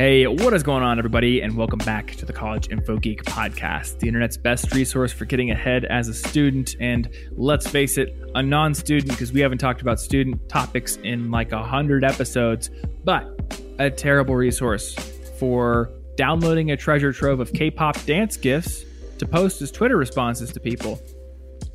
Hey, what is going on, everybody? And welcome back to the College Info Geek podcast, the internet's best resource for getting ahead as a student. And let's face it, a non student, because we haven't talked about student topics in like a hundred episodes, but a terrible resource for downloading a treasure trove of K pop dance gifs to post as Twitter responses to people.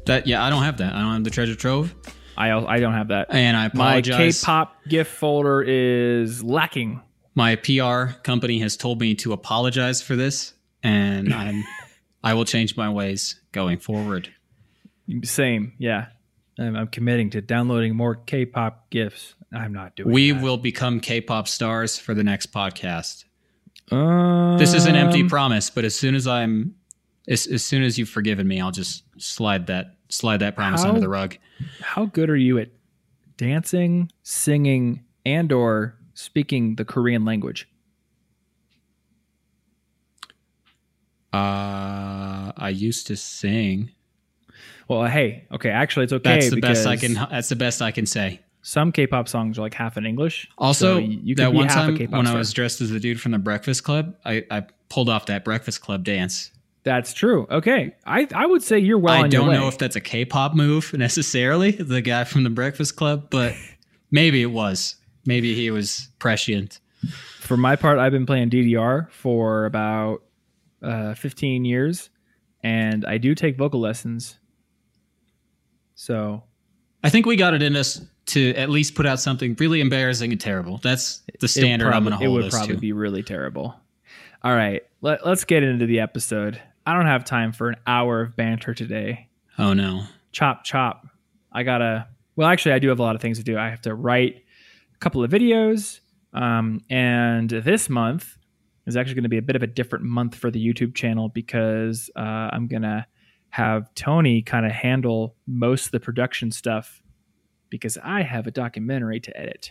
That yeah, I don't have that. I don't have the treasure trove, I, I don't have that. and I apologize. My. K pop gift folder is lacking. My PR company has told me to apologize for this, and I'm I will change my ways going forward. Same, yeah. I'm, I'm committing to downloading more K-pop gifs. I'm not doing. We that. will become K-pop stars for the next podcast. Um, This is an empty promise, but as soon as I'm as, as soon as you've forgiven me, I'll just slide that slide that promise How- under the rug. How good are you at dancing, singing, and/or speaking the Korean language? Uh, I used to sing. Well, hey, okay, actually, it's okay. That's the best I can. That's the best I can say. Some K-pop songs are like half in English. Also, so you that one half a time when star. I was dressed as the dude from the Breakfast Club, I, I pulled off that Breakfast Club dance. That's true. Okay, I I would say you're well I on don't know if that's a K-pop move necessarily, the guy from the Breakfast Club, but maybe it was. Maybe he was prescient. For my part, I've been playing DDR for about uh, 15 years, and I do take vocal lessons. So I think we got it in us to at least put out something really embarrassing and terrible. That's the standard I'm probably- going to hold. It would probably to. be really terrible. All right, let, let's get into the episode. I don't have time for an hour of banter today. oh no. Chop chop. I gotta. Well, actually, I do have a lot of things to do. I have to write couple of videos, um, and this month is actually going to be a bit of a different month for the YouTube channel because uh, I'm gonna have Tony kind of handle most of the production stuff because I have a documentary to edit.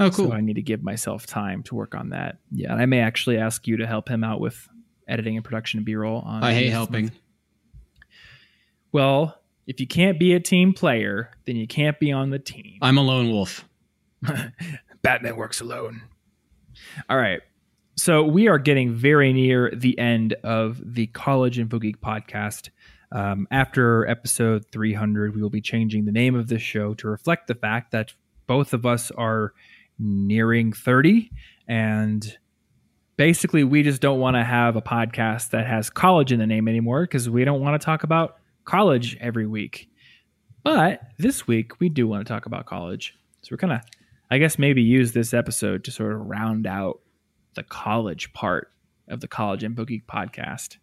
Oh cool. So I need to give myself time to work on that. Yeah, and I may actually ask you to help him out with editing and production and B-roll. On I hate helping. month. Well, if you can't be a team player, then you can't be on the team. I'm a lone wolf. Batman works alone. All right. So we are getting very near the end of the College Info Geek podcast. Um, after episode 300, we will be changing the name of this show to reflect the fact that both of us are nearing 30. And basically, we just don't want to have a podcast that has college in the name anymore because we don't want to talk about college every week. But this week, we do want to talk about college. So we're kind of I guess maybe use this episode to sort of round out the college part of the College Info Geek podcast.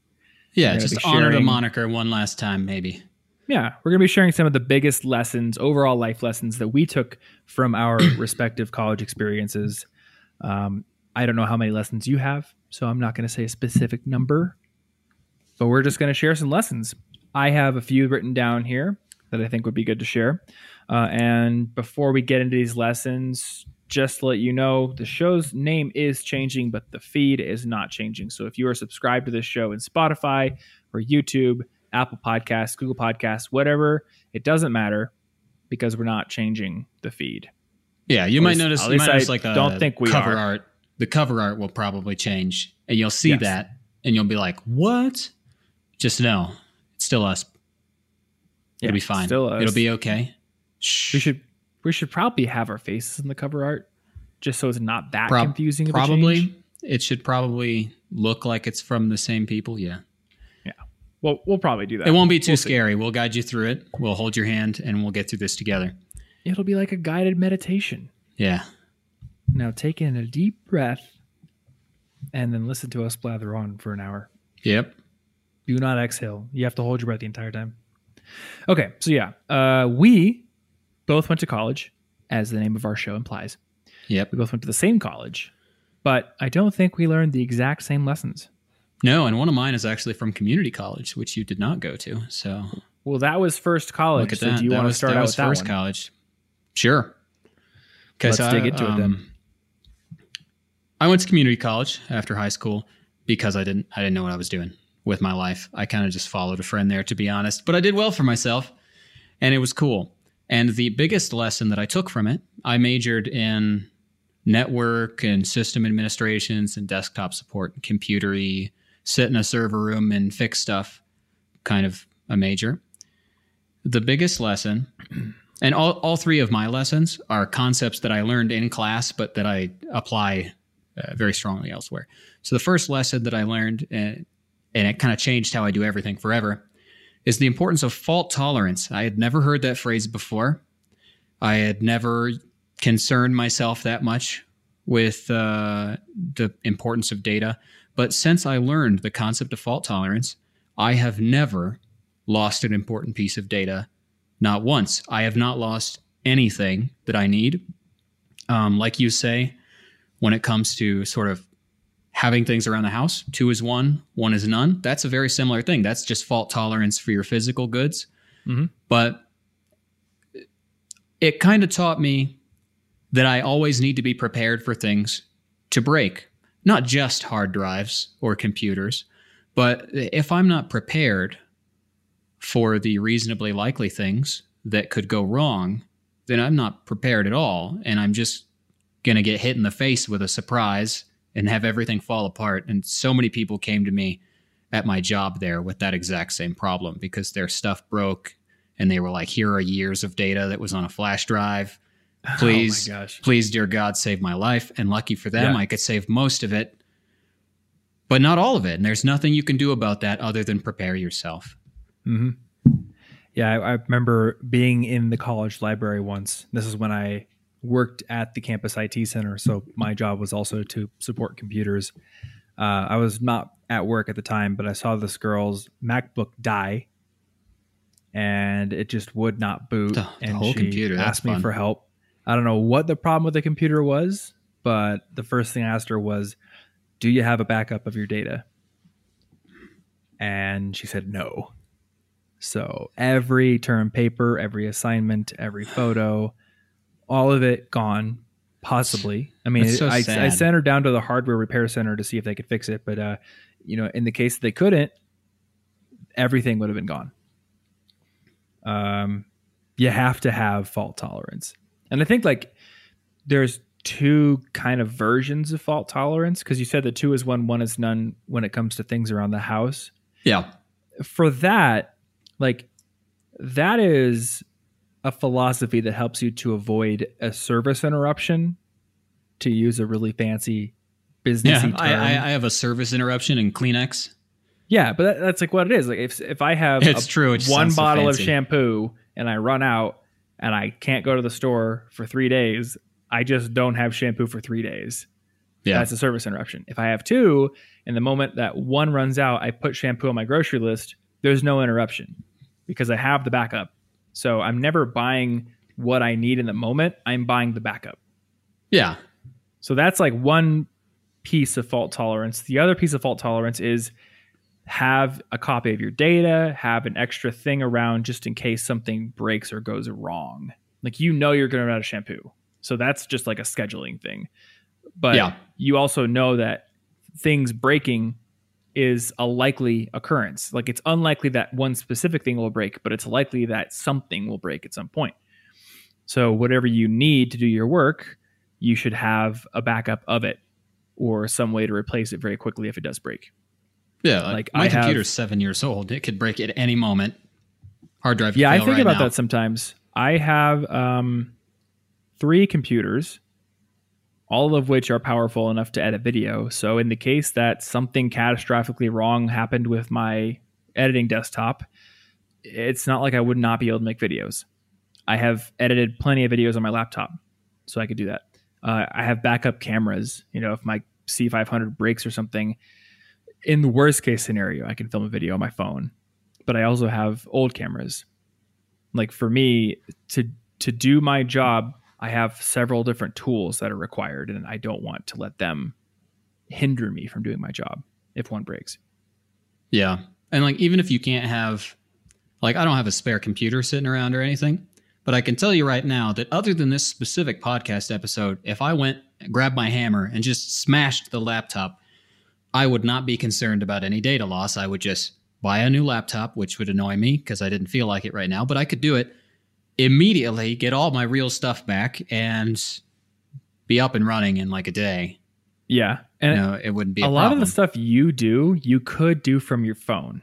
Yeah, just honor the moniker one last time, maybe. Yeah, we're going to be sharing some of the biggest lessons, overall life lessons that we took from our respective college experiences. Um, I don't know how many lessons you have, so I'm not going to say a specific number, but we're just going to share some lessons. I have a few written down here that I think would be good to share. Uh, and before we get into these lessons, just to let you know, the show's name is changing, but the feed is not changing. So if you are subscribed to this show in Spotify or YouTube, Apple Podcasts, Google Podcasts, whatever, it doesn't matter because we're not changing the feed. Yeah, you At might least- notice. You might notice like the don't think we cover are. art. The cover art will probably change, and you'll see Yes. that, and you'll be like, "What?" Just know it's still us. Yeah, It'll be fine. Still us. It'll be okay. We should we should probably have our faces in the cover art, just so it's not that confusing. Probably. It should probably look like it's from the same people. Yeah, Yeah. Well, we'll probably do that. it won't be too We'll see. scary. We'll guide you through it. We'll hold your hand, and we'll get through this together. It'll be like a guided meditation. Yeah. Now take in a deep breath, and then listen to us blather on for an hour. Yep. Do not exhale. You have to hold your breath the entire time. Okay, so yeah, uh, we both went to college, as the name of our show implies. Yep. We both went to the same college, but I don't think we learned the exact same lessons. No, and one of mine is actually from community college, which you did not go to. So Well, that was first college. look at so that. do you that want to start that out was with that first one? college. Sure. Let's I, dig into it then. um, I went to community college after high school because I didn't I didn't know what I was doing with my life. I kind of just followed a friend there, to be honest. But I did well for myself, and it was cool. And the biggest lesson that I took from it, I majored in network and system administrations and desktop support and computery, sit in a server room and fix stuff, kind of a major. The biggest lesson, and all, all three of my lessons are concepts that I learned in class, but that I apply uh, very strongly elsewhere. So the first lesson that I learned, uh, and it kind of changed how I do everything forever, is the importance of fault tolerance. I had never heard that phrase before. I had never concerned myself that much with uh, the importance of data. But since I learned the concept of fault tolerance, I have never lost an important piece of data. Not once. I have not lost anything that I need. Um, like you say, when it comes to sort of having things around the house, two is one, one is none. That's a very similar thing. That's just fault tolerance for your physical goods. Mhm. But it kind of taught me that I always need to be prepared for things to break, not just hard drives or computers, but if I'm not prepared for the reasonably likely things that could go wrong, then I'm not prepared at all. And I'm just going to get hit in the face with a surprise and have everything fall apart. And so many people came to me at my job there with that exact same problem because their stuff broke and they were like, here are years of data that was on a flash drive. Please, Oh please, dear God, save my life. And lucky for them, Yeah. I could save most of it, but not all of it. And there's nothing you can do about that other than prepare yourself. hmm Yeah, I, I remember being in the college library once. This is when I worked at the campus IT center, so my job was also to support computers. Uh, I was not at work at the time, but I saw this girl's MacBook die, and it just would not boot. The- the and whole she computer, that's asked me fun. for help. I don't know what the problem with the computer was, but the first thing I asked her was, "Do you have a backup of your data?" And she said no. So every term paper, every assignment, every photo, all of it gone. Possibly. I mean, so I, I sent her down to the hardware repair center to see if they could fix it, but uh, you know, in the case that they couldn't, everything would have been gone. Um, you have to have fault tolerance, and I think like there's two kind of versions of fault tolerance because you said the two is one, one is none when it comes to things around the house Yeah. for that, like that is a philosophy that helps you to avoid a service interruption, to use a really fancy Yeah. term. I, I, I have a service interruption in Kleenex. yeah, but that, that's like what it is. Like if if I have It's a- true. It one sounds so bottle of shampoo and I run out and I can't go to the store for three days, I just don't have shampoo for three days. Yeah. That's a service interruption. If I have two, and the moment that one runs out, I put shampoo on my grocery list, there's no interruption because I have the backup. So I'm never buying what I need in the moment. I'm buying the backup. yeah. So that's like one piece of fault tolerance. The other piece of fault tolerance is have a copy of your data, have an extra thing around just in case something breaks or goes wrong. Like you know you're going to run out of shampoo. So that's just like a scheduling thing. But Yeah. you also know that things breaking is a likely occurrence. Like it's unlikely that one specific thing will break, but it's likely that something will break at some point. So whatever you need to do your work, you should have a backup of it or some way to replace it very quickly if it does break. Yeah. Like, my I have- computer's seven years old. It could break at any moment. Hard drive. Yeah, I think right about now. that sometimes. I have um, three computers, all of which are powerful enough to edit video. So, in the case that something catastrophically wrong happened with my editing desktop, it's not like I would not be able to make videos. I have edited plenty of videos on my laptop, so I could do that. Uh, I have backup cameras. You know, if my C500 breaks or something, in the worst case scenario, I can film a video on my phone. But I also have old cameras like for me to to do my job i have several different tools that are required and i don't want to let them hinder me from doing my job if one breaks Yeah. And like even if you can't have like I don't have a spare computer sitting around or anything, but I can tell you right now that other than this specific podcast episode, if I went grabbed my hammer and just smashed the laptop, I would not be concerned about any data loss. I would just buy a new laptop, which would annoy me because I didn't feel like it right now, but I could do it immediately, get all my real stuff back and be up and running in like a day. Yeah, and you know, it wouldn't be a, a, lot of the stuff you do, you could do from your phone.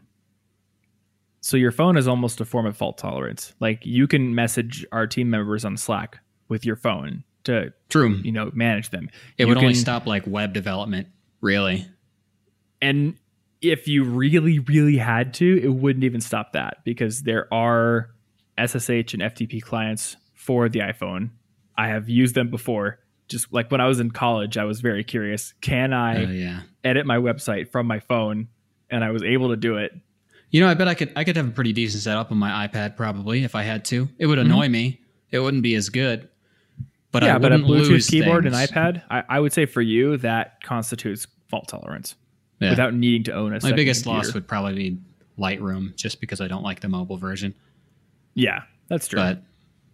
So your phone is almost a form of fault tolerance. Like you can message our team members on Slack with your phone to True. you know manage them. It You would only stop like web development, really. and if you really really had to it wouldn't even stop that because there are ssh and ftp clients for the iphone i have used them before just like when i was in college i was very curious can i Oh yeah. edit my website from my phone and i was able to do it You know, I bet I could I could have a pretty decent setup on my iPad probably if I had to. It would Mm-hmm. annoy me. It wouldn't be as good. But yeah I but a bluetooth lose keyboard things. and ipad I, I would say for you that constitutes fault tolerance Yeah. without needing to own a my biggest computer. loss would probably be Lightroom, just because I don't like the mobile version. Yeah that's true But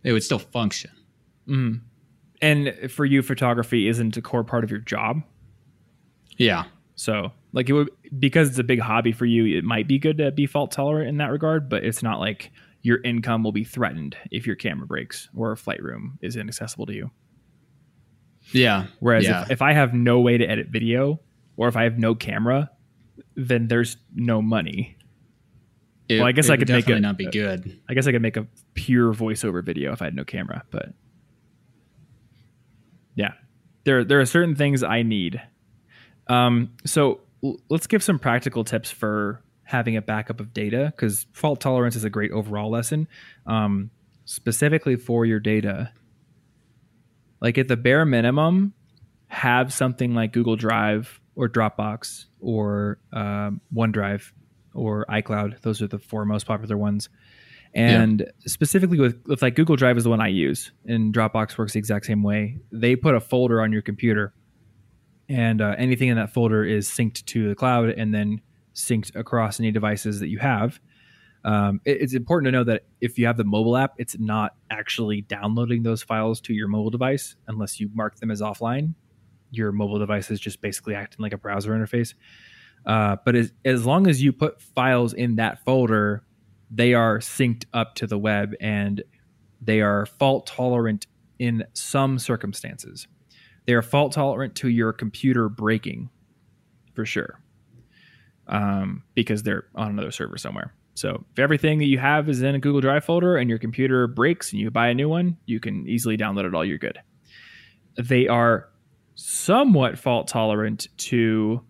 it would still function. Mhm. and for you photography isn't a core part of your job Yeah. So, like, it would because it's a big hobby for you. It might be good to be fault tolerant in that regard, but it's not like your income will be threatened if your camera breaks or a Lightroom is inaccessible to you. Yeah. Whereas yeah. if, if I have no way to edit video or if I have no camera, then there's no money. It- well, I guess I could make definitely it- not be good. I guess I could make a pure voiceover video if I had no camera, but yeah, there there are certain things I need. Um, so l- let's give some practical tips for having a backup of data because fault tolerance is a great overall lesson, um, specifically for your data. Like at the bare minimum, have something like Google Drive or Dropbox or um, OneDrive or iCloud. Those are the four most popular ones. And specifically with, with like Google Drive is the one I use, and Dropbox works the exact same way. They put a folder on your computer, and uh, anything in that folder is synced to the cloud and then synced across any devices that you have. Um, it- it's important to know that if you have the mobile app, it's not actually downloading those files to your mobile device unless you mark them as offline. Your mobile device is just basically acting like a browser interface. Uh, but as, as long as you put files in that folder, they are synced up to the web and they are fault tolerant in some circumstances. They are fault tolerant to your computer breaking for sure um, because they're on another server somewhere. So if everything that you have is in a Google Drive folder and your computer breaks and you buy a new one, you can easily download it all. You're good. They are somewhat fault tolerant to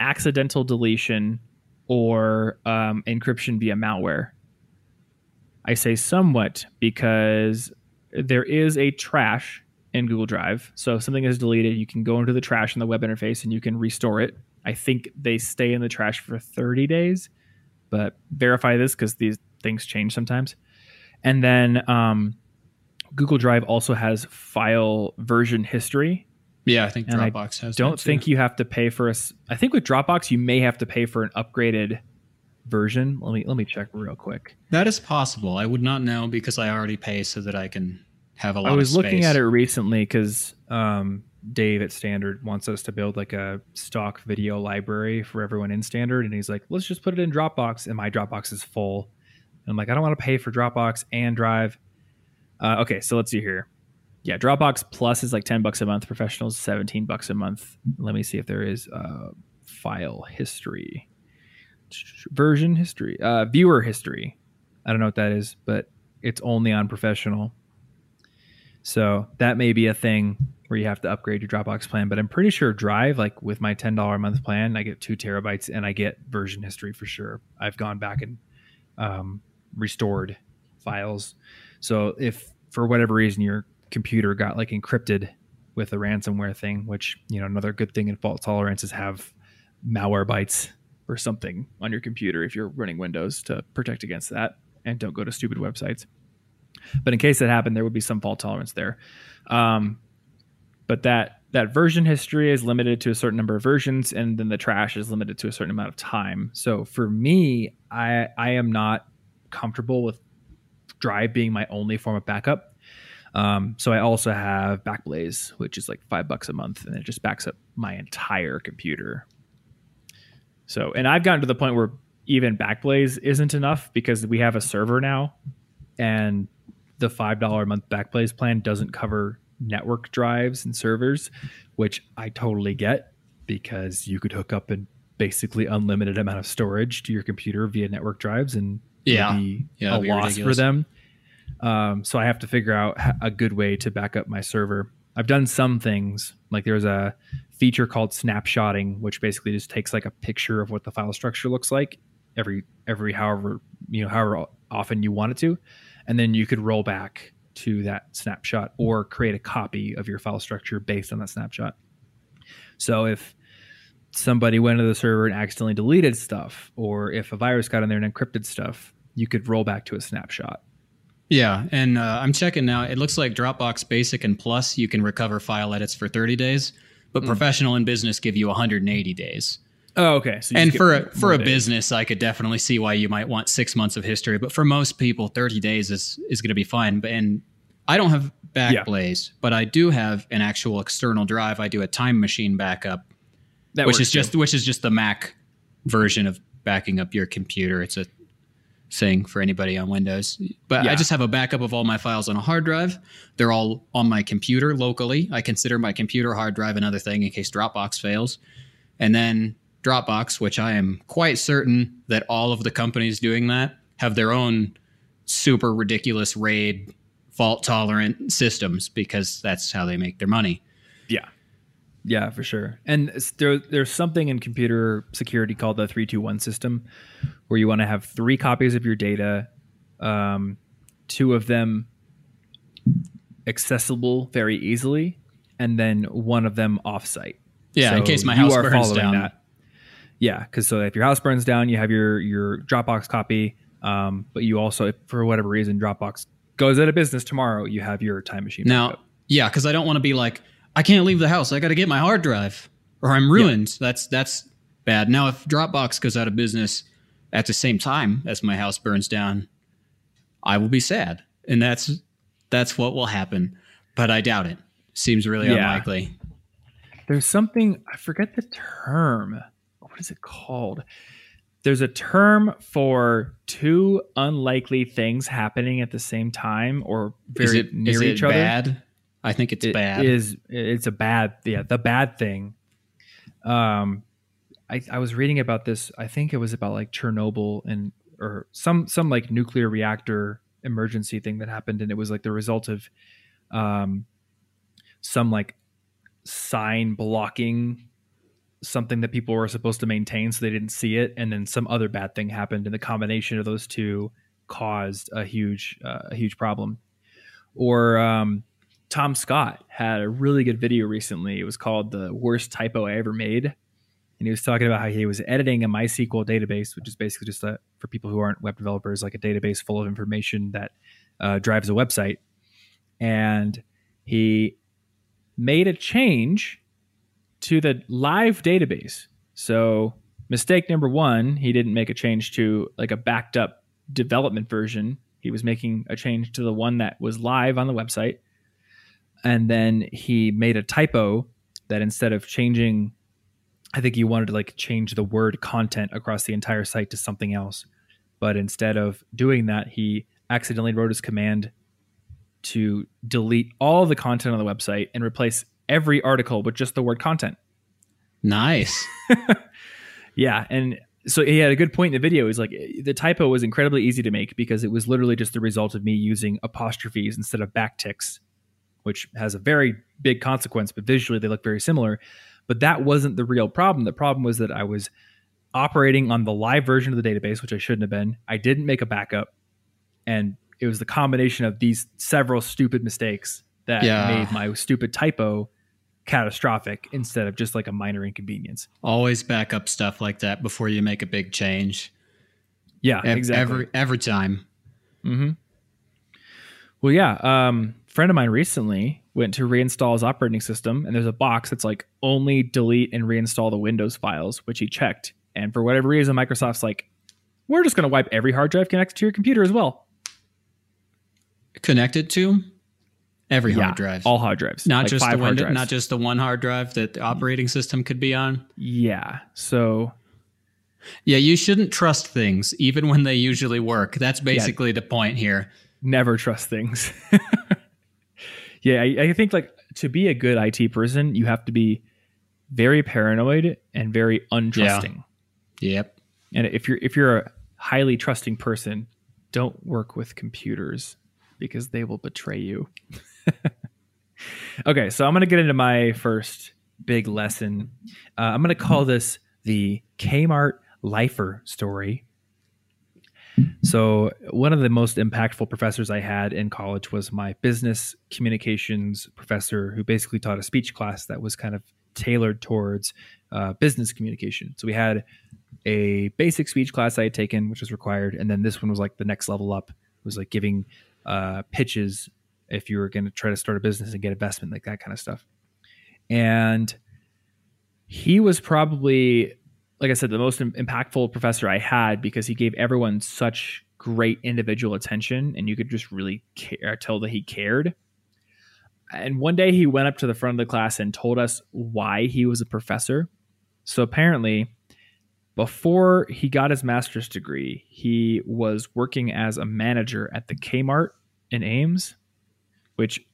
accidental deletion or um, encryption via malware. I say somewhat because there is a trash in Google Drive. So if something is deleted, you can go into the trash in the web interface and you can restore it. I think they stay in the trash for 30 days, but verify this because these things change sometimes. And then um, Google Drive also has file version history. Yeah, I think And I Dropbox has. Don't think you have to pay for a. I think with Dropbox you may have to pay for an upgraded version. Let me let me check real quick. that is possible. I would not know because I already pay so that I can have a lot. I was looking at it recently because um, Dave at Standard wants us to build like a stock video library for everyone in Standard, and he's like, "Let's just put it in Dropbox." And my Dropbox is full. And I'm like, I don't want to pay for Dropbox and Drive. Uh, okay, so let's see here. Yeah, Dropbox Plus is like ten bucks a month. Professionals seventeen bucks a month. Let me see if there is uh, file history, version history, uh, viewer history. I don't know what that is, but it's only on professional. So that may be a thing where you have to upgrade your Dropbox plan. But I'm pretty sure Drive, like with my ten dollar a month plan, I get two terabytes and I get version history for sure. I've gone back and um, restored files. So if for whatever reason your computer got like encrypted with a ransomware thing, which you know another good thing in fault tolerance is have Malwarebytes or something on your computer if you're running Windows to protect against that and don't go to stupid websites. But in case that happened, there would be some fault tolerance there. Um, but that that version history is limited to a certain number of versions, and then the trash is limited to a certain amount of time. So for me, I I am not comfortable with Drive being my only form of backup. Um, so I also have Backblaze, which is like five bucks a month, and it just backs up my entire computer. So, and I've gotten to the point where even Backblaze isn't enough because we have a server now, and the five dollar a month Backblaze plan doesn't cover network drives and servers, which I totally get because you could hook up a basically unlimited amount of storage to your computer via network drives and Yeah. be Yeah, a loss ridiculous. for them. Um, so I have to figure out a good way to back up my server. I've done some things like there's a feature called snapshotting, which basically just takes like a picture of what the file structure looks like every every however you know however often you want it to, and then you could roll back to that snapshot or create a copy of your file structure based on that snapshot. So if somebody went to the server and accidentally deleted stuff, or if a virus got in there and encrypted stuff, you could roll back to a snapshot. Yeah, and uh, I'm checking now. It looks like Dropbox Basic and Plus you can recover file edits for 30 days, but Professional and Business give you 180 days. Oh, okay. So and for a, for a days. business, I could definitely see why you might want six months of history. But for most people, 30 days is is going to be fine. But and I don't have Yeah. Backblaze, but I do have an actual external drive. I do a Time Machine backup, That which is just which is just the Mac version of backing up your computer. It's a thing for anybody on Windows. But I just have a backup of all my files on a hard drive. They're all on my computer locally. I consider my computer hard drive another thing in case Dropbox fails. And then Dropbox, which I am quite certain that all of the companies doing that have their own super ridiculous RAID fault tolerant systems because that's how they make their money. Yeah. Yeah, for sure. And there, there's something in computer security called the 321 system where you want to have three copies of your data, um, two of them accessible very easily, and then one of them offsite. Yeah, in case my house burns down. Yeah, because so if your house burns down, you have your your Dropbox copy, um, but you also, if for whatever reason, Dropbox goes out of business tomorrow, you have your time machine. Now, backup. yeah, because I don't want to be like, I can't leave the house. I got to get my hard drive, or I'm ruined. That's that's bad. Now, if Dropbox goes out of business at the same time as my house burns down, I will be sad, and that's that's what will happen. But I doubt it. Seems really Yeah. unlikely. There's something I forget the term. What is it called? There's a term for two unlikely things happening at the same time or very it near is it each other. bad? I think it's It bad. is- it's a bad yeah the bad thing. Um, I I was reading about this. I think it was about like Chernobyl and or some some like nuclear reactor emergency thing that happened, and it was like the result of um some like sign blocking something that people were supposed to maintain so they didn't see it and then some other bad thing happened and the combination of those two caused a huge uh, a huge problem or um, tom scott had a really good video recently it was called the worst typo i ever made and he was talking about how he was editing a mysql database which is basically just a for people who aren't web developers like a database full of information that uh, drives a website and he made a change to the live database. So, mistake number one, he didn't make a change to like a backed up development version. He was making a change to the one that was live on the website. And then he made a typo that instead of changing, I think he wanted to like change the word content across the entire site to something else. But instead of doing that, he accidentally wrote his command to delete all the content on the website and replace every article with just the word content. nice. Yeah, and so he had a good point in the video. He's like, the typo was incredibly easy to make because it was literally just the result of me using apostrophes instead of backticks, which has a very big consequence. But visually, they look very similar. But that wasn't the real problem. The problem was that I was operating on the live version of the database, which I shouldn't have been. I didn't make a backup, and it was the combination of these several stupid mistakes that Yeah. made my stupid typo catastrophic instead of just like a minor inconvenience. Always back up stuff like that before you make a big change. Yeah, Ev- exactly. Every every time. Mm-hmm. Well, yeah. Um, friend of mine recently went to reinstall his operating system, and there's a box that's like only delete and reinstall the Windows files, which he checked. And for whatever reason, Microsoft's like, we're just going to wipe every hard drive connected to your computer as well. Connected to every yeah, hard drive. all hard drives, not like just the window, drives. not just the one hard drive that the operating system could be on. yeah. So Yeah, you shouldn't trust things even when they usually work. That's basically the point here. never trust things. Yeah, I, I think like to be a good IT person, you have to be very paranoid and very untrusting. Yep. And if you're if you're a highly trusting person, don't work with computers because they will betray you. okay, so I'm going to get into my first big lesson. Uh, I'm going to call this the Kmart lifer story. So, one of the most impactful professors I had in college was my business communications professor, who basically taught a speech class that was kind of tailored towards uh, business communication. So, we had a basic speech class I had taken, which was required, and then this one was like the next level up. It was like giving uh, pitches if you were going to try to start a business and get investment, like that kind of stuff. And he was probably like I said, the most impactful professor I had because he gave everyone such great individual attention, and you could just really care, uh, tell that he cared. And one day he went up to the front of the class and told us why he was a professor. So apparently, before he got his master's degree, he was working as a manager at the Kmart in Ames, which,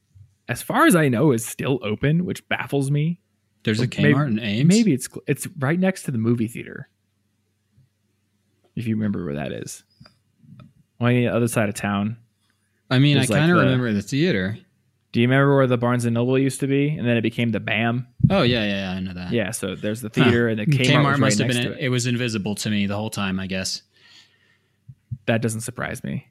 as far as I know, is still open, which baffles me there's a Kmart maybe, in Ames. Maybe it's it's right next to the movie theater. If you remember where that is, on the other side of town. I mean, I kind of like remember the theater. Do you remember where the Barnes and Noble used to be, and then it became the BAM? Oh yeah, yeah, I know that. Yeah, so there's the theater, huh. and the Kmart, Kmart must right have been. It. it was invisible to me the whole time. I guess that doesn't surprise me.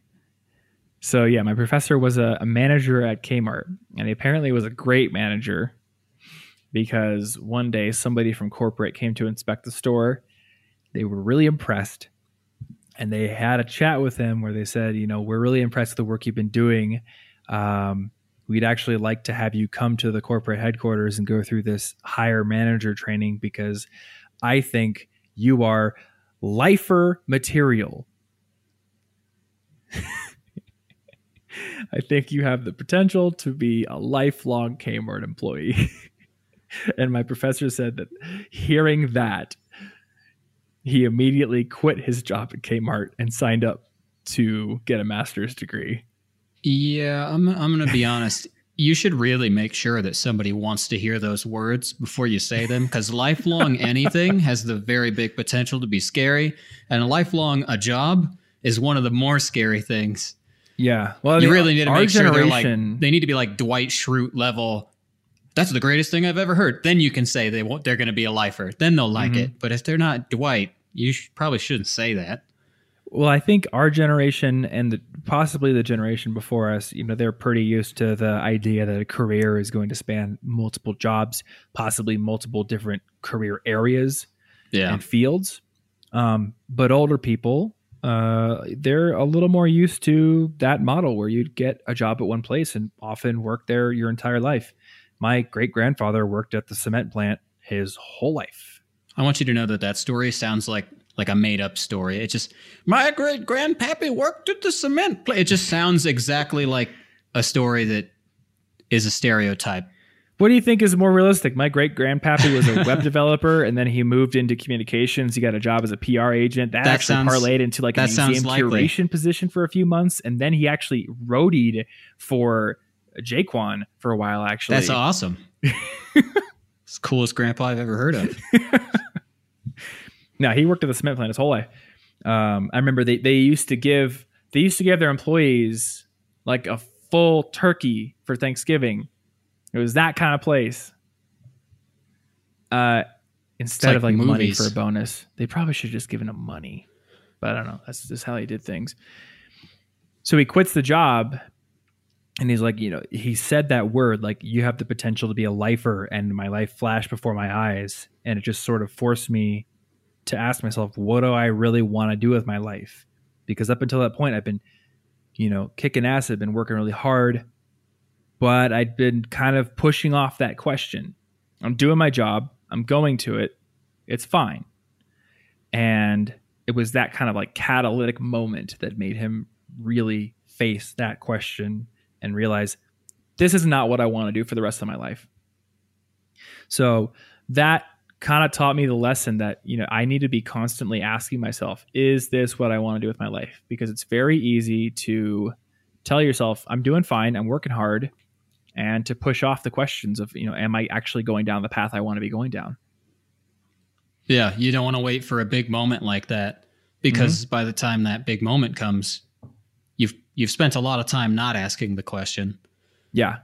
So yeah, my professor was a, a manager at Kmart, and he apparently was a great manager because one day somebody from corporate came to inspect the store. They were really impressed and they had a chat with him where they said, you know, we're really impressed with the work you've been doing. Um, we'd actually like to have you come to the corporate headquarters and go through this higher manager training because I think you are lifer material. I think you have the potential to be a lifelong Kmart employee. and my professor said that hearing that, he immediately quit his job at Kmart and signed up to get a master's degree. Yeah, I'm I'm going to be honest. You should really make sure that somebody wants to hear those words before you say them because lifelong anything has the very big potential to be scary, and a lifelong a job is one of the more scary things. Yeah, well, you really need to make sure they're like they need to be like Dwight Schrute level that's the greatest thing I've ever heard. Then you can say they won't, they're going to be a lifer. Then they'll like mm-hmm. it. But if they're not Dwight, you sh- probably shouldn't say that. Well, I think our generation and the, possibly the generation before us, you know, they're pretty used to the idea that a career is going to span multiple jobs, possibly multiple different career areas yeah. and fields. Um, but older people, uh, they're a little more used to that model where you'd get a job at one place and often work there your entire life my great grandfather worked at the cement plant his whole life. I want you to know that that story sounds like like a made up story. It just my great grandpappy worked at the cement plant. It just sounds exactly like a story that is a stereotype. What do you think is more realistic? My great grandpappy was a web developer, and then he moved into communications. He got a job as a PR agent. That, that actually sounds, parlayed into like a museum curation position for a few months, and then he actually roadied for Jaquan for a while. Actually, that's awesome. it's the coolest grandpa I've ever heard of. no, he worked at the cement plant his whole life. Um, I remember they they used to give they used to give their employees like a full turkey for Thanksgiving. It was that kind of place. Uh, instead like of like movies. money for a bonus, they probably should have just given him money. But I don't know. That's just how he did things. So he quits the job and he's like, you know, he said that word, like, you have the potential to be a lifer. And my life flashed before my eyes. And it just sort of forced me to ask myself, what do I really want to do with my life? Because up until that point, I've been, you know, kicking ass, I've been working really hard, but I'd been kind of pushing off that question. I'm doing my job, I'm going to it, it's fine. And it was that kind of like catalytic moment that made him really face that question and realize this is not what I want to do for the rest of my life. So that kind of taught me the lesson that, you know, I need to be constantly asking myself, is this what I want to do with my life? Because it's very easy to tell yourself, I'm doing fine, I'm working hard, and to push off the questions of you know am i actually going down the path i want to be going down Yeah, you don't want to wait for a big moment like that because mm-hmm. by the time that big moment comes, you've you've spent a lot of time not asking the question. yeah.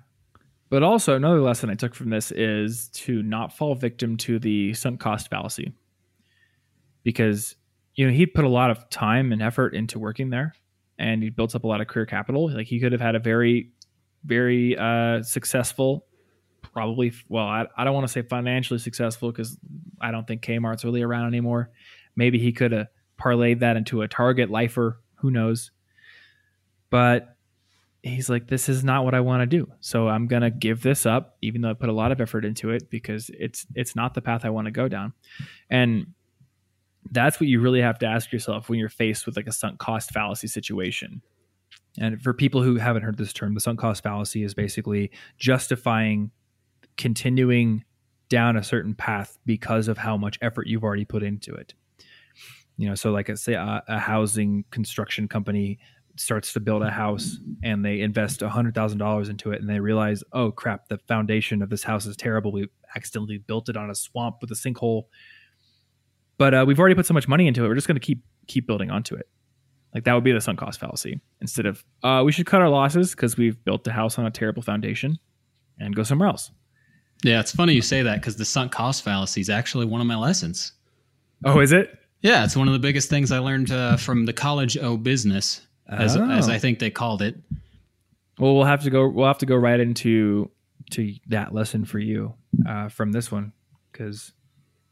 But also another lesson i took from this is to not fall victim to the sunk cost fallacy. Because you know he'd put a lot of time and effort into working there and he built up a lot of career capital. Like he could have had a very very uh successful probably well i, I don't want to say financially successful because i don't think kmart's really around anymore. Maybe he could have parlayed that into a target lifer. Who knows but he's like this is not what i want to do. So i'm going to give this up even though i put a lot of effort into it because it's it's not the path i want to go down. And that's what you really have to ask yourself when you're faced with like a sunk cost fallacy situation. And for people who haven't heard this term the sunk cost fallacy is basically justifying continuing down a certain path because of how much effort you've already put into it. You know so like I say a, a housing construction company starts to build a house and they invest $100000 into it and they realize oh crap the foundation of this house is terrible. We accidentally built it on a swamp with a sinkhole. But uh, we've already put so much money into it we're just going to keep keep building onto it. Like that would be the sunk cost fallacy instead of uh, we should cut our losses because we've built the house on a terrible foundation and go somewhere else. Yeah, it's funny you say that because the sunk cost fallacy is actually one of my lessons. oh is it? Yeah, it's one of the biggest things I learned uh, from the college O business, as Oh. as I think they called it. Well, we'll have to go. We'll have to go right into to that lesson for you uh, from this one, because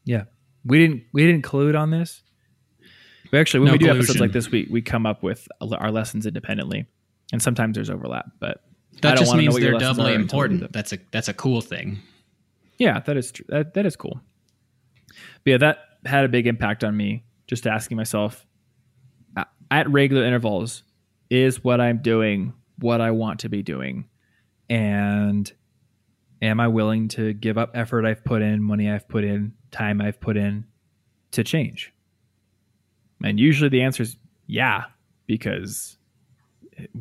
yeah, we didn't we didn't collude on this. We actually, when No we do episodes like this, we we come up with our lessons independently, and sometimes there's overlap. But That just means they're doubly are until we do important. That's a that's a cool thing. yeah, that is true. That that is cool. But yeah, that had a big impact on me. Just asking myself at regular intervals, is what I'm doing what I want to be doing, and am I willing to give up effort I've put in, money I've put in, time I've put in to change? And usually the answer is yeah, because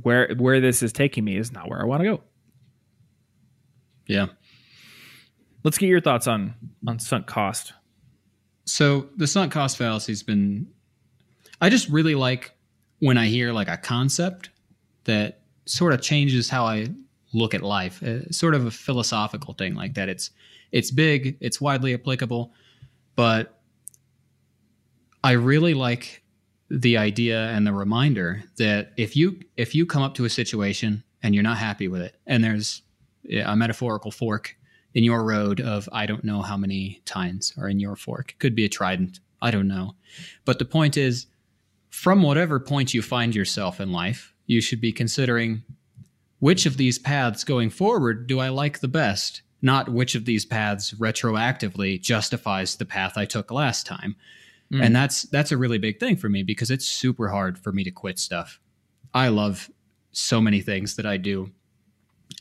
where where this is taking me is not where I want to go. Yeah. Let's get your thoughts on on sunk cost. So the sunk cost fallacy's been. I just really like when I hear like a concept that sort of changes how I look at life. Uh, sort of a philosophical thing like that. It's it's big. It's widely applicable, but I really like the idea and the reminder that if you if you come up to a situation and you're not happy with it, and there's a metaphorical fork in your road of I don't know how many tines are in your fork. Could be a trident. I don't know. But the point is, from whatever point you find yourself in life, you should be considering which of these paths going forward do I like the best, not which of these paths retroactively justifies the path I took last time. Mm. And that's that's a really big thing for me because it's super hard for me to quit stuff. I love so many things that I do.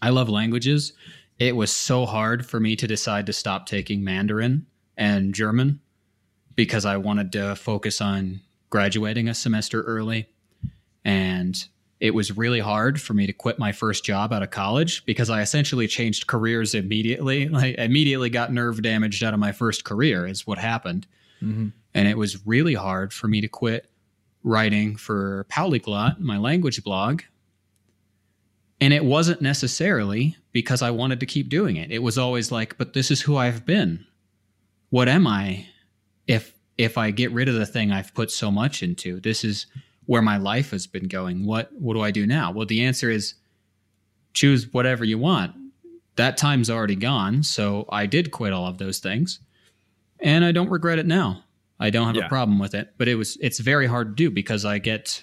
I love languages. It was so hard for me to decide to stop taking Mandarin and German because I wanted to focus on graduating a semester early. And it was really hard for me to quit my first job out of college because I essentially changed careers immediately. I immediately got nerve damaged out of my first career, is what happened. Mhm. And it was really hard for me to quit writing for Polyglot, my language blog. And it wasn't necessarily because I wanted to keep doing it. It was always like, but this is who I've been. What am I if if I get rid of the thing I've put so much into? This is where my life has been going. What what do I do now? Well, the answer is choose whatever you want. That time's already gone, so I did quit all of those things. And I don't regret it now. I don't have Yeah. a problem with it, but it was it's very hard to do because I get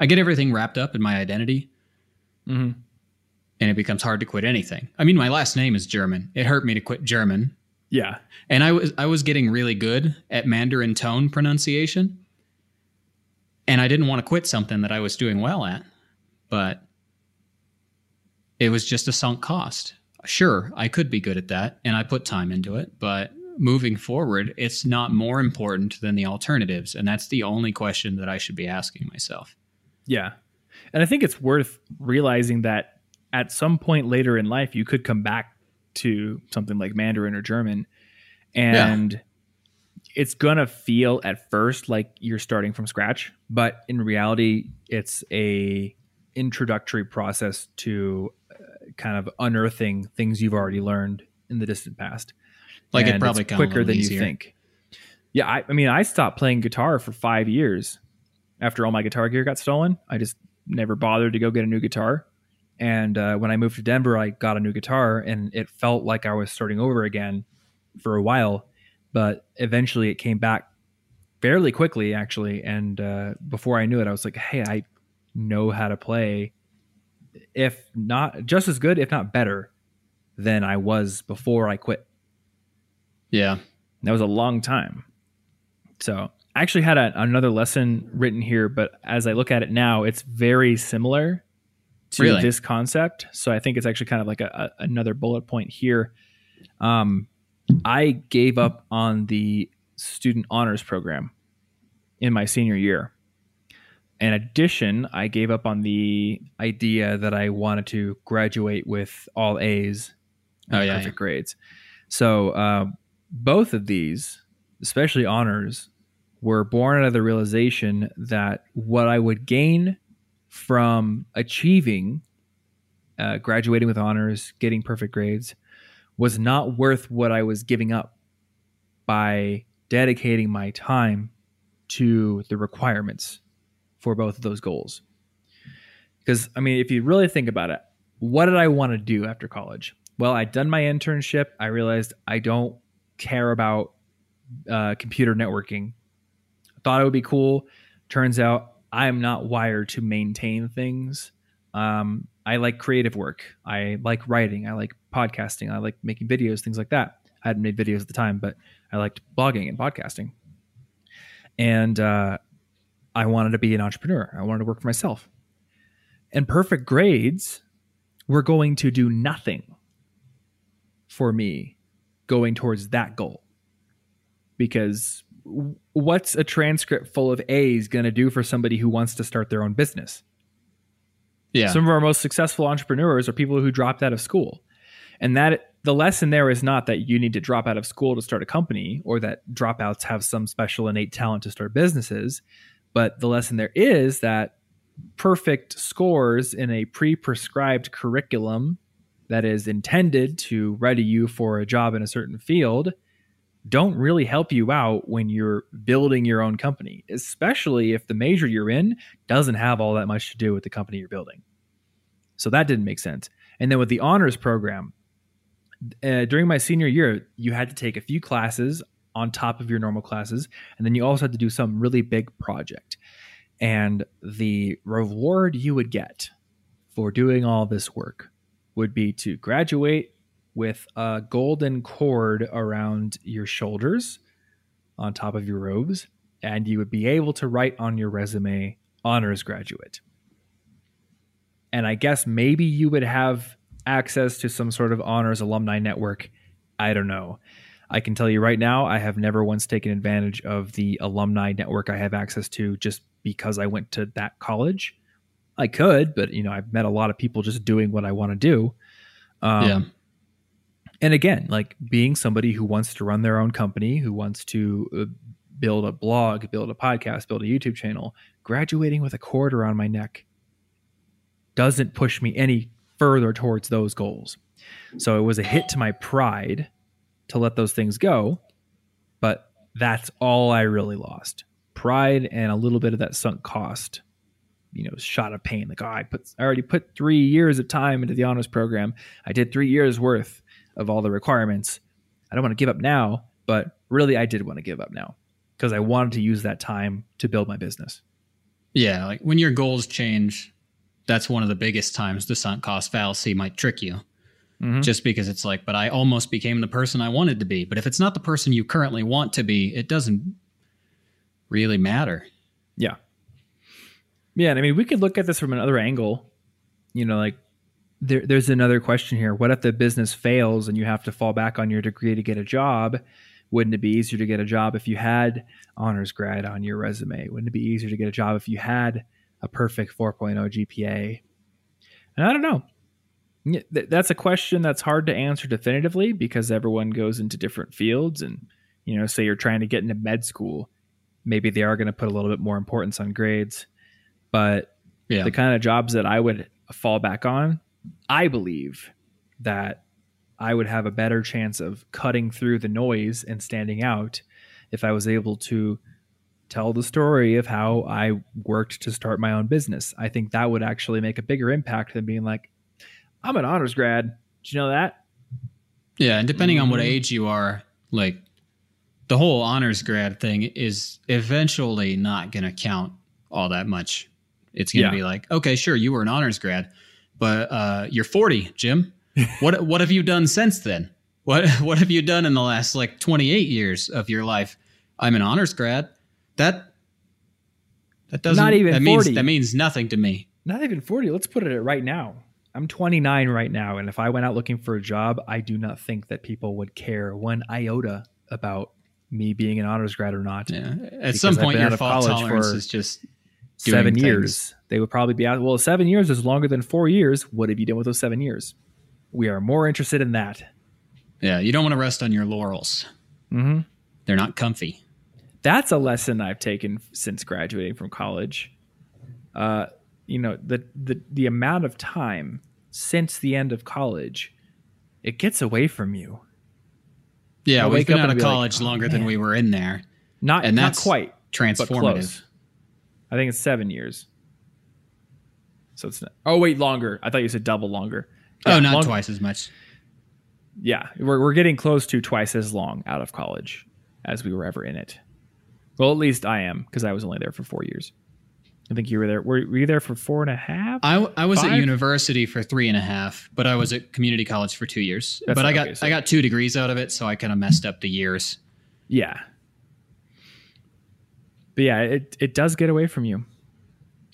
I get everything wrapped up in my identity Mhm. and it becomes hard to quit anything. I mean, my last name is German. It hurt me to quit German, Yeah. and I was I was getting really good at Mandarin tone pronunciation, and I didn't want to quit something that I was doing well at, but it was just a sunk cost. Sure, I could be good at that, and I put time into it, but moving forward, it's not more important than the alternatives, and that's the only question that I should be asking myself. Yeah. And I think it's worth realizing that at some point later in life, you could come back to something like Mandarin or German, and yeah. it's gonna feel at first like you're starting from scratch, but in reality, it's a introductory process to uh, kind of unearthing things you've already learned in the distant past. Like and it probably quicker than easier. you think. Yeah, I, I mean, I stopped playing guitar for five years after all my guitar gear got stolen. I just never bothered to go get a new guitar. And uh, when I moved to Denver, I got a new guitar, and it felt like I was starting over again for a while. But eventually, it came back fairly quickly, actually. And uh, before I knew it, I was like, "Hey, I know how to play, if not just as good, if not better, than I was before I quit." Yeah, that was a long time. So I actually had a, another lesson written here, but as I look at it now, it's very similar to really? this concept. So I think it's actually kind of like a, a, another bullet point here. Um, I gave up on the student honors program in my senior year. In addition, I gave up on the idea that I wanted to graduate with all A's, oh yeah, perfect yeah. grades. So uh, both of these, especially honors, were born out of the realization that what I would gain from achieving uh, graduating with honors, getting perfect grades, was not worth what I was giving up by dedicating my time to the requirements for both of those goals. Because, I mean, if you really think about it, what did I want to do after college? Well, I'd done my internship. I realized I don't care about uh, computer networking thought it would be cool. Turns out I'm not wired to maintain things. Um, I like creative work. I like writing. I like podcasting. I like making videos, things like that. I hadn't made videos at the time, but I liked blogging and podcasting. And uh, I wanted to be an entrepreneur. I wanted to work for myself. And perfect grades were going to do nothing for me going towards that goal because what's a transcript full of A's going to do for somebody who wants to start their own business? Yeah. Some of our most successful entrepreneurs are people who dropped out of school. And that the lesson there is not that you need to drop out of school to start a company or that dropouts have some special innate talent to start businesses, but the lesson there is that perfect scores in a pre-prescribed curriculum that is intended to ready you for a job in a certain field don't really help you out when you're building your own company, especially if the major you're in doesn't have all that much to do with the company you're building. So that didn't make sense. And then with the honors program, uh, during my senior year, you had to take a few classes on top of your normal classes, and then you also had to do some really big project. And the reward you would get for doing all this work would be to graduate with a golden cord around your shoulders on top of your robes, and you would be able to write on your resume honors graduate. And I guess maybe you would have access to some sort of honors alumni network. I don't know. I can tell you right now, I have never once taken advantage of the alumni network I have access to just because I went to that college. I could, but you know, I've met a lot of people just doing what I want to do. Um, yeah and again, like being somebody who wants to run their own company, who wants to uh, build a blog, build a podcast, build a YouTube channel, graduating with a cord around my neck doesn't push me any further towards those goals. So it was a hit to my pride to let those things go, but that's all I really lost. Pride and a little bit of that sunk cost, you know, shot of pain. Like, oh, I put I already put three years of time into the honors program. I did three years worth of all the requirements. I don't want to give up now, but really I did want to give up now because I wanted to use that time to build my business. Yeah, like when your goals change, that's one of the biggest times the sunk cost fallacy might trick you. Mm-hmm. Just because it's like, but I almost became the person I wanted to be. But if it's not the person you currently want to be, it doesn't really matter. Yeah. Yeah. And I mean, we could look at this from another angle. You know, like there, there's another question here. What if the business fails and you have to fall back on your degree to get a job? Wouldn't it be easier to get a job if you had honors grad on your resume? Wouldn't it be easier to get a job if you had a perfect 4.0 GPA? And I don't know. That's a question that's hard to answer definitively because everyone goes into different fields. And, you know, say you're trying to get into med school, maybe they are going to put a little bit more importance on grades. But Yeah. the kind of jobs that I would fall back on, I believe that I would have a better chance of cutting through the noise and standing out if I was able to tell the story of how I worked to start my own business. I think that would actually make a bigger impact than being like, I'm an honors grad. Did you know that? Yeah, and depending on what Mhm. age you are, like the whole honors grad thing is eventually not going to count all that much. It's going to Yeah. be like, okay, sure, you were an honors grad, but uh, you're 40, Jim. what what have you done since then? What what have you done in the last like 28 years of your life? I'm an honors grad. That that doesn't Not even that means 40. that means nothing to me. Not even 40. Let's put it at right now. I'm 29 right now. And if I went out looking for a job, I do not think that people would care one iota about me being an honors grad or not. Yeah. At some point, your fault tolerance for is just seven things. years. They would probably be out. Well, seven years is longer than four years. What have you done with those seven years? We are more interested in that. Yeah, you don't want to rest on your laurels. Mm-hmm. They're not comfy. That's a lesson I've taken since graduating from college. Uh, you know, the, the the amount of time since the end of college, it gets away from you. Yeah, I'll we've wake been up out of like, college "Oh, longer than we were in there. Not And not that's quite, but Transformative. I think it's seven years. So it's not, oh wait longer. I thought you said double longer. oh, Yeah, not long- twice as much. Yeah, we're we're getting close to twice as long out of college as we were ever in it. Well, at least I am because I was only there for four years. I think you were there. Were, were you there for four and a half? I, I was at university for three and a half, but I was at community college for two years. That's but I okay, got so- I got two degrees out of it, so I kind of messed up the years. Yeah. But yeah, it it does get away from you.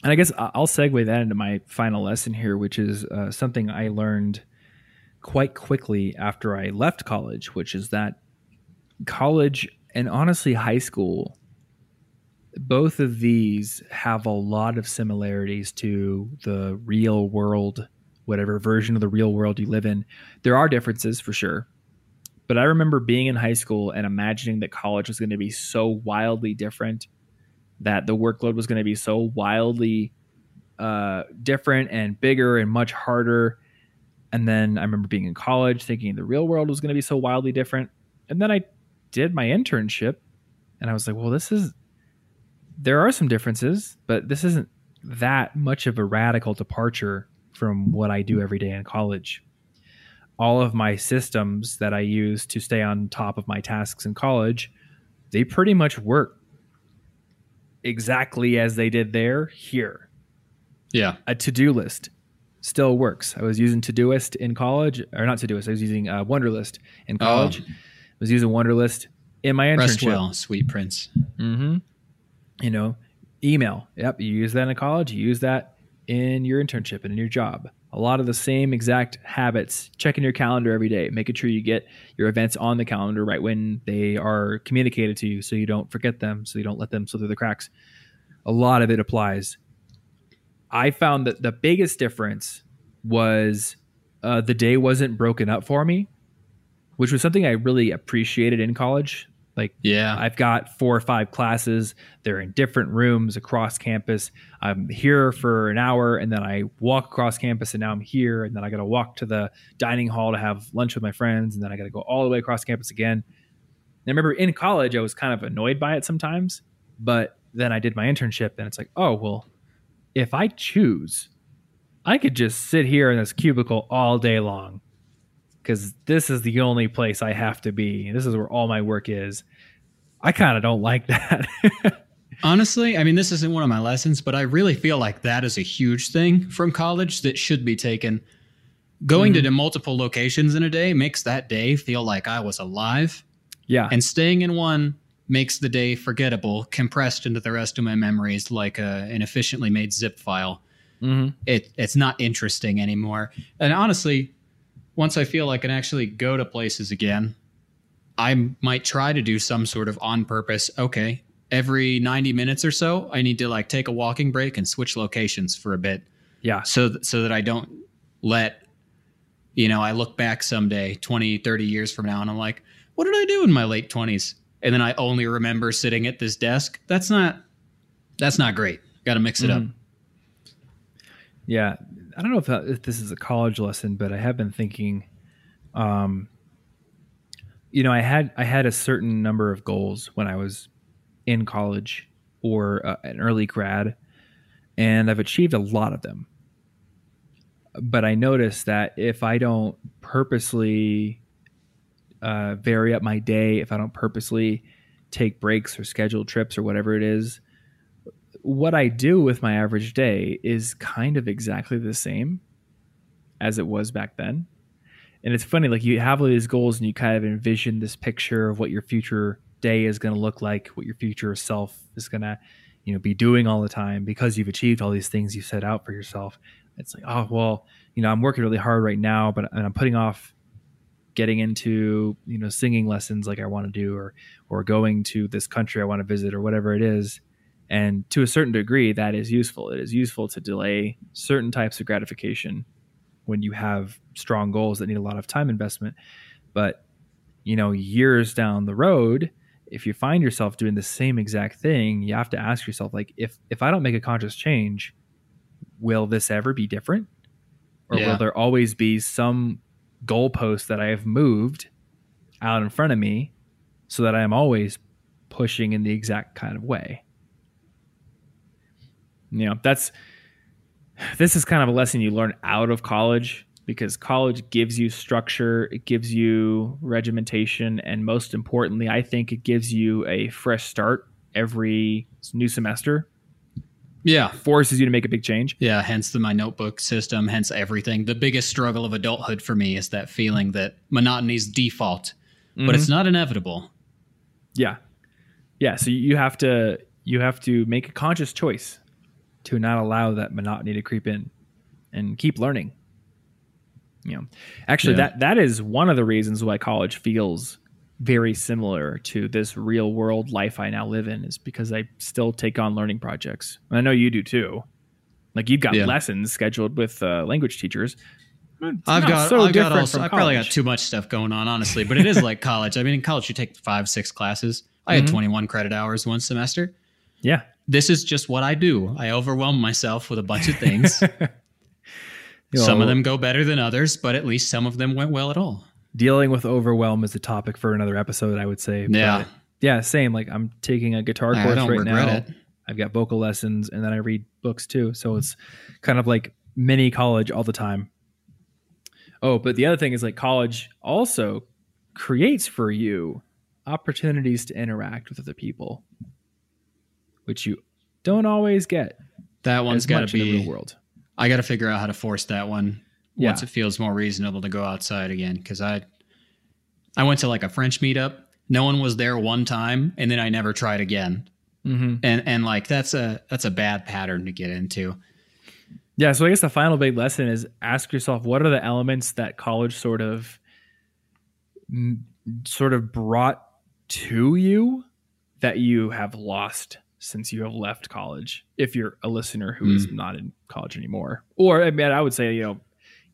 And I guess I'll segue that into my final lesson here, which is uh, something I learned quite quickly after I left college, which is that college and honestly high school, both of these have a lot of similarities to the real world, whatever version of the real world you live in. There are differences for sure. But I remember being in high school and imagining that college was going to be so wildly different, that the workload was going to be so wildly uh, different and bigger and much harder. And then I remember being in college thinking the real world was going to be so wildly different. And then I did my internship and I was like, well, this is, there are some differences, but this isn't that much of a radical departure from what I do every day in college all of my systems that I use to stay on top of my tasks in college, they pretty much work exactly as they did there here. Yeah. A to-do list still works. I was using Todoist in college, or not Todoist. I was using uh, Wunderlist in college. I was using Wunderlist in my Rest internship. well, sweet prince. Mm-hmm. You know, email. Yep, you use that in college. You use that in your internship and in your job. A lot of the same exact habits. Checking your calendar every day, making sure you get your events on the calendar right when they are communicated to you, so you don't forget them, so you don't let them slip through the cracks. A lot of it applies. I found that the biggest difference was uh, the day wasn't broken up for me, which was something I really appreciated in college. Like Yeah. I've got four or five classes. They're in different rooms across campus. I'm here for an hour and then I walk across campus and now I'm here. And then I got to walk to the dining hall to have lunch with my friends. And then I got to go all the way across campus again. And I remember in college, I was kind of annoyed by it sometimes. But then I did my internship and it's like, oh, well, if I choose, I could just sit here in this cubicle all day long because this is the only place I have to be. This is where all my work is. I kind of don't like that. Honestly, I mean, this isn't one of my lessons, but I really feel like that is a huge thing from college that should be taken. Going Mm-hmm. to multiple locations in a day makes that day feel like I was alive, yeah. and staying in one makes the day forgettable, compressed into the rest of my memories like a, an efficiently made zip file. hmm It it's not interesting anymore. And honestly, once I feel I can actually go to places again, I might try to do some sort of on purpose. Okay, every 90 minutes or so, I need to like take a walking break and switch locations for a bit Yeah. so th- so that I don't let You know, I look back someday, 20, 30 years from now, and I'm like, what did I do in my late 20s? And then I only remember sitting at this desk. That's not that's not great. Got to mix it up. Mhm. Yeah, I don't know if, that, if this is a college lesson, but I have been thinking. Um, you know, I had I had a certain number of goals when I was in college or uh, an early grad, and I've achieved a lot of them. But I noticed that if I don't purposely uh, vary up my day, if I don't purposely take breaks or schedule trips or whatever it is, what I do with my average day is kind of exactly the same as it was back then. And it's funny, like you have all these goals and you kind of envision this picture of what your future day is going to look like, what your future self is going to, you know, be doing all the time because you've achieved all these things you set out for yourself. It's like, oh well, you know, I'm working really hard right now, but and I'm putting off getting into you know singing lessons like I want to do, or or going to this country I want to visit, or whatever it is. And to a certain degree, that is useful. It is useful to delay certain types of gratification when you have strong goals that need a lot of time investment. But, you know, years down the road, if you find yourself doing the same exact thing, you have to ask yourself, like, if if I don't make a conscious change, will this ever be different? Or Yeah. will there always be some goalpost that I have moved out in front of me so that I am always pushing in the exact kind of way? You know that's this is kind of a lesson you learn out of college because college gives you structure it gives you regimentation and most importantly i think it gives you a fresh start every new semester Yeah. forces you to make a big change Yeah, hence the my notebook system, hence everything. The biggest struggle of adulthood for me is that feeling that monotony is default, but it's mm-hmm. not inevitable. yeah yeah so you have to you have to make a conscious choice to not allow that monotony to creep in and keep learning you know actually Yeah. that that is one of the reasons why college feels very similar to this real world life i now live in is because i still take on learning projects i know you do too like you've got Yeah. lessons scheduled with uh, language teachers It's I've got, so I've got also, I probably got too much stuff going on, honestly, but it is like college. I mean, in college, you take five, six classes. I had Mhm. 21 credit hours one semester. yeah This is just what I do. I overwhelm myself with a bunch of things. Some know, of them go better than others, but at least some of them went well at all. dealing with overwhelm is a topic for another episode i would say Yeah. But yeah same like i'm taking a guitar I course right now it. i've got vocal lessons and then i read books too so it's kind of like mini college all the time oh but the other thing is like college also creates for you opportunities to interact with other people which you don't always get That one's got to in the be. real world I got to figure out how to force that one once it feels more reasonable to go outside again. Because I, I went to like a French meetup. No one was there one time, and then I never tried again. mm-hmm. And and like that's a that's a bad pattern to get into. Yeah, so I guess the final big lesson is ask yourself what are the elements that college sort of sort of brought to you that you have lost since you have left college if you're a listener who is hmm. not in college anymore. Or I mean I would say, you know,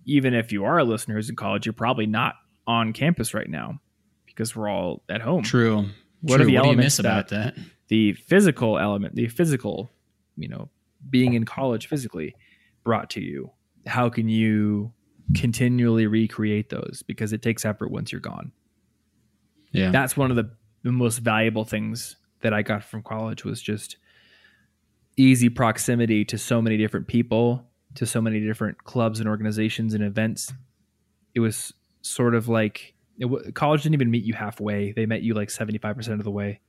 even if you are a listener who's in college, you're probably not on campus right now because we're all at home. True. What True. are the what elements miss about that? the physical element, the physical, you know, being in college physically brought to you. How can you continually recreate those? Because it takes effort once you're gone. Yeah. That's one of the, the most valuable things that I got from college was just easy proximity to so many different people, to so many different clubs and organizations and events. It was sort of like it, w- college didn't even meet you halfway. They met you like 75% of the way.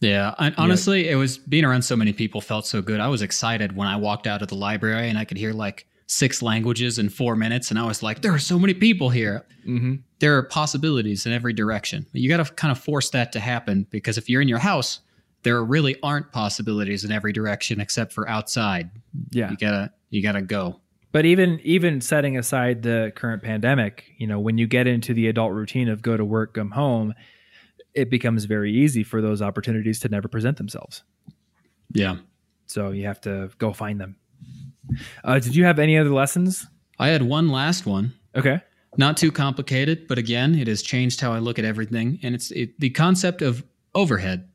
Yeah, and honestly, it was being around so many people felt so good. I was excited when I walked out of the library and I could hear like six languages in four minutes, and I was like, "There are so many people here. Mm-hmm. There are possibilities in every direction." You got to kind of force that to happen because if you're in your house, there really aren't possibilities in every direction except for outside. Yeah. You gotta, you gotta go. But even even setting aside the current pandemic, you know, when you get into the adult routine of go to work, come home, it becomes very easy for those opportunities to never present themselves. Yeah, So you have to go find them. Uh, did you have any other lessons? I had one last one. Okay. Not too complicated, but again, it has changed how I look at everything. And it's it, the concept of overhead,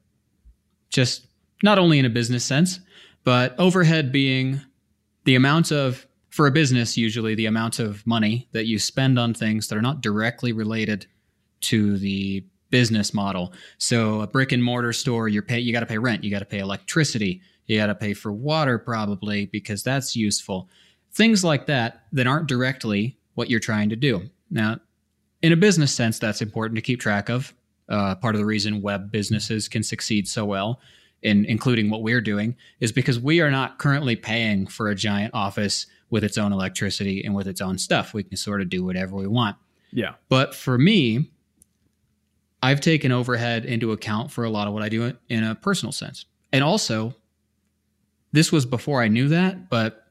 just not only in a business sense, but overhead being the amount of, for a business, usually the amount of money that you spend on things that are not directly related to the business model. So a brick and mortar store, you're pay, you got to pay rent, you got to pay electricity, you got to pay for water probably because that's useful. Things like that that aren't directly what you're trying to do. Now, in a business sense, that's important to keep track of. Uh, part of the reason web businesses can succeed so well, in including what we're doing, is because we are not currently paying for a giant office with its own electricity and with its own stuff. We can sort of do whatever we want. Yeah. But for me, I've taken overhead into account for a lot of what I do in a personal sense. And also, this was before I knew that, but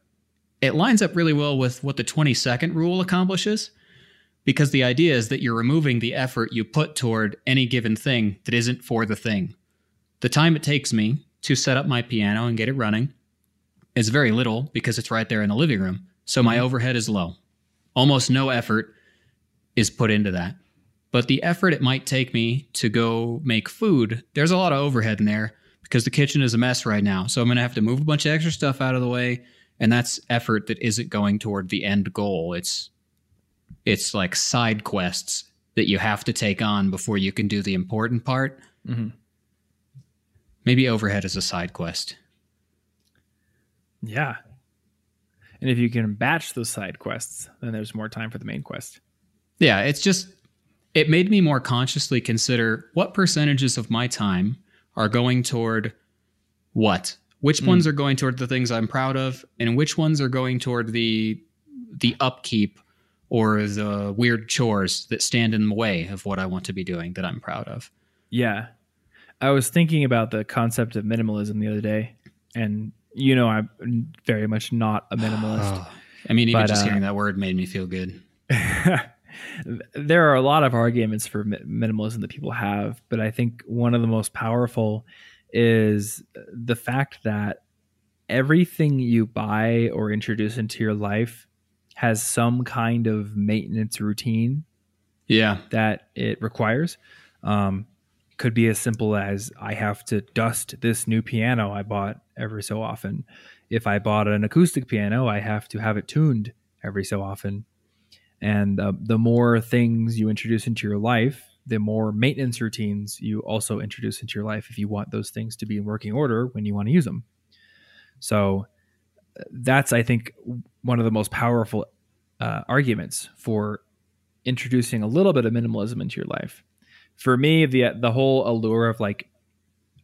it lines up really well with what the 20 second rule accomplishes because the idea is that you're removing the effort you put toward any given thing that isn't for the thing. The time it takes me to set up my piano and get it running is very little because it's right there in the living room. So my mm-hmm. overhead is low. Almost no effort is put into that. But the effort it might take me to go make food, there's a lot of overhead in there because the kitchen is a mess right now. So I'm going to have to move a bunch of extra stuff out of the way and that's effort that isn't going toward the end goal it's it's like side quests that you have to take on before you can do the important part Mhm. maybe overhead is a side quest Yeah. And if you can batch those side quests, then there's more time for the main quest. yeah it's just it made me more consciously consider what percentages of my time are going toward what which Mm. ones are going toward the things i'm proud of and which ones are going toward the the upkeep or the weird chores that stand in the way of what i want to be doing that i'm proud of Yeah. I was thinking about the concept of minimalism the other day, and you know, I'm very much not a minimalist. i mean even But, just uh, hearing that word made me feel good there are a lot of arguments for minimalism that people have, but I think one of the most powerful is the fact that everything you buy or introduce into your life has some kind of maintenance routine yeah that it requires. Um, could be as simple as I have to dust this new piano I bought every so often. If I bought an acoustic piano, I have to have it tuned every so often. And uh, the more things you introduce into your life, the more maintenance routines you also introduce into your life if you want those things to be in working order when you want to use them. So that's, I think, one of the most powerful uh, arguments for introducing a little bit of minimalism into your life. For me, the the whole allure of like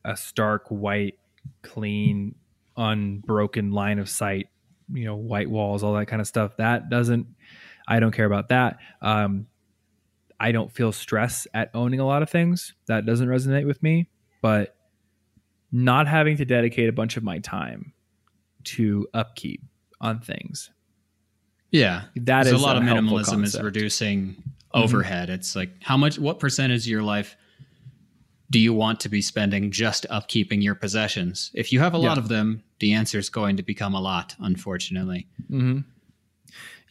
a stark white, clean, unbroken line of sight, you know, white walls, all that kind of stuff, that doesn't I don't care about that. Um, I don't feel stress at owning a lot of things. That doesn't resonate with me, but not having to dedicate a bunch of my time to upkeep on things. yeah that is is a lot of helpful minimalism is concept. Mm-hmm. reducing overhead. It's like how much, what percentage of your life do you want to be spending just upkeeping your possessions? If you have a lot of them, the answer is going to become a lot. Unfortunately, hmm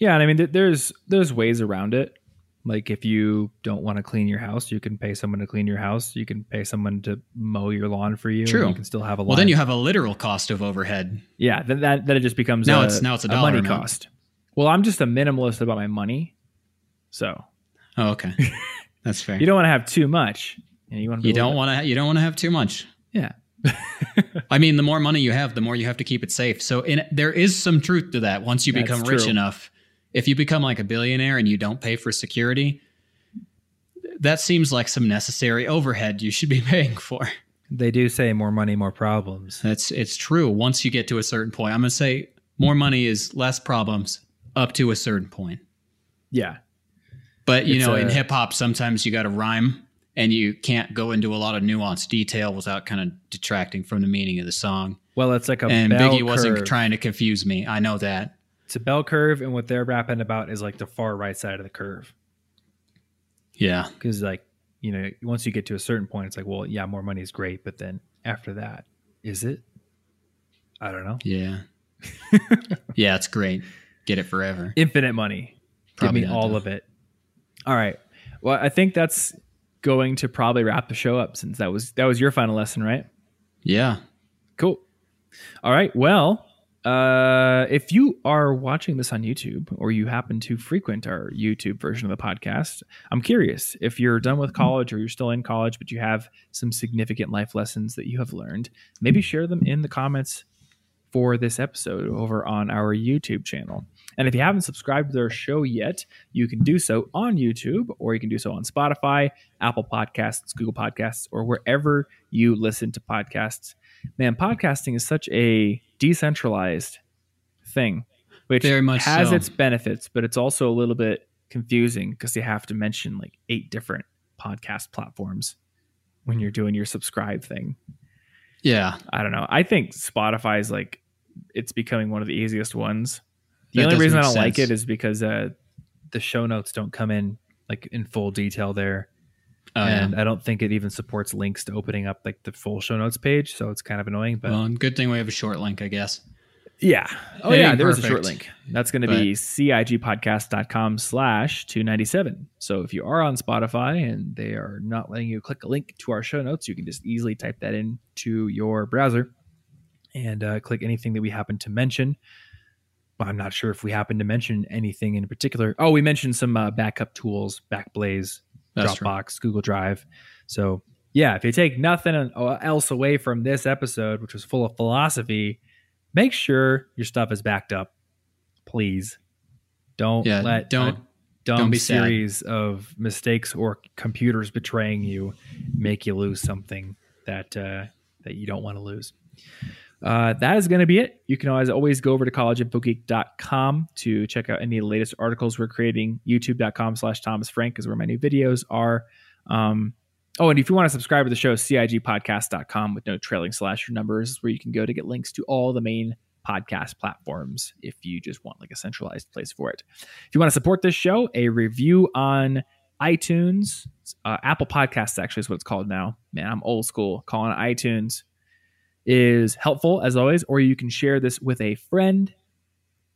Yeah, and I mean, there's there's ways around it. Like if you don't want to clean your house, you can pay someone to clean your house. You can pay someone to mow your lawn for you. True. You can still have a lawn. well, then you have a literal cost of overhead. yeah. Then that then it just becomes Now a, it's- now it's a dollar money amount. cost. Well, I'm just a minimalist about my money, so Oh, okay, that's fair. you don't want to have too much. You, know, you want to. You don't want to. You don't want to have too much. Yeah. I mean, the more money you have, the more you have to keep it safe. So, in, there is some truth to that. Once you That's become rich true. enough, if you become like a billionaire and you don't pay for security, that seems like some necessary overhead you should be paying for. They do say more money, more problems. That's it's true. Once you get to a certain point, I'm gonna say more money is less problems up to a certain point. Yeah. But you It's know, in hip hop, sometimes you got to rhyme, and you can't go into a lot of nuanced detail without kind of detracting from the meaning of the song. Well, it's like a and Biggie wasn't trying to confuse me. I know that. It's a bell curve, and what they're rapping about is like the far right side of the curve. Yeah. because like you know once you get to a certain point it's like well yeah more money is great but then after that is it i don't know Yeah. yeah, it's great. Get it forever. infinite money Probably give me all though. of it All right. Well, I think that's going to probably wrap the show up since that was that was your final lesson, right? Yeah. Cool. All right. Well, uh, if you are watching this on YouTube or you happen to frequent our YouTube version of the podcast, I'm curious if you're done with college or you're still in college, but you have some significant life lessons that you have learned, maybe share them in the comments for this episode over on our YouTube channel. And if you haven't subscribed to their show yet, you can do so on YouTube or you can do so on Spotify, Apple Podcasts, Google Podcasts, or wherever you listen to podcasts. Man, podcasting is such a decentralized thing, which Very much has so. its benefits, but it's also a little bit confusing because you have to mention like eight different podcast platforms when you're doing your subscribe thing. Yeah. I don't know. I think Spotify is like it's becoming one of the easiest ones. The That only reason I don't like it is because uh, the show notes don't come in like in full detail there, Oh, and yeah. I don't think it even supports links to opening up like the full show notes page. So it's kind of annoying. But Well, good thing we have a short link, I guess. yeah, oh yeah, there is a short link. That's going to be cigpodcast.com slash two ninety seven. So if you are on Spotify and they are not letting you click a link to our show notes, you can just easily type that into your browser and uh, click anything that we happen to mention. Well, I'm not sure if we happen to mention anything in particular. Oh, we mentioned some uh, backup tools, Backblaze, That's true. Dropbox, Google Drive. So yeah, if you take nothing else away from this episode, which was full of philosophy, make sure your stuff is backed up. Please don't Yeah, let don't- a dumb don't be sad. series of mistakes or computers betraying you make you lose something that uh, that you don't want to lose. Uh, that is going to be it. You can always always go over to collegeinfogeek.com to check out any of the latest articles we're creating. YouTube.com slash Thomas Frank is where my new videos are. Um, oh, and if you want to subscribe to the show, CIGpodcast.com with no trailing slasher numbers is where you can go to get links to all the main podcast platforms if you just want like a centralized place for it. If you want to support this show, a review on iTunes, uh, Apple Podcasts actually is what it's called now. Man, I'm old school calling it iTunes is helpful as always, or you can share this with a friend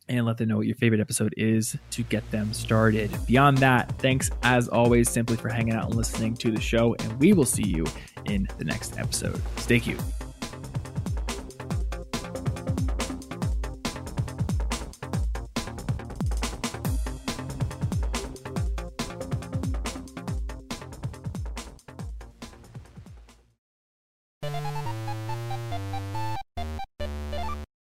and let them know what your favorite episode is to get them started. Beyond that, thanks as always simply for hanging out and listening to the show, and we will see you in the next episode. Stay cute.